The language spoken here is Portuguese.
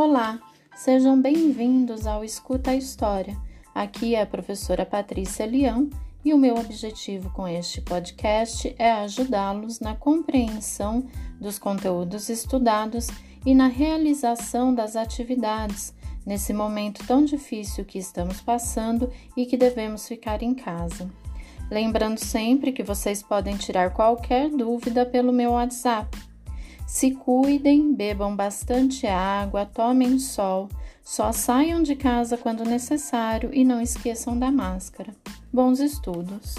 Olá, sejam bem-vindos ao Escuta a História. Aqui é a professora Patrícia Leão e o meu objetivo com este podcast é ajudá-los na compreensão dos conteúdos estudados e na realização das atividades nesse momento tão difícil que estamos passando e que devemos ficar em casa. Lembrando sempre que vocês podem tirar qualquer dúvida pelo meu WhatsApp se cuidem, bebam bastante água, tomem sol, só saiam de casa quando necessário e não esqueçam da máscara. Bons estudos!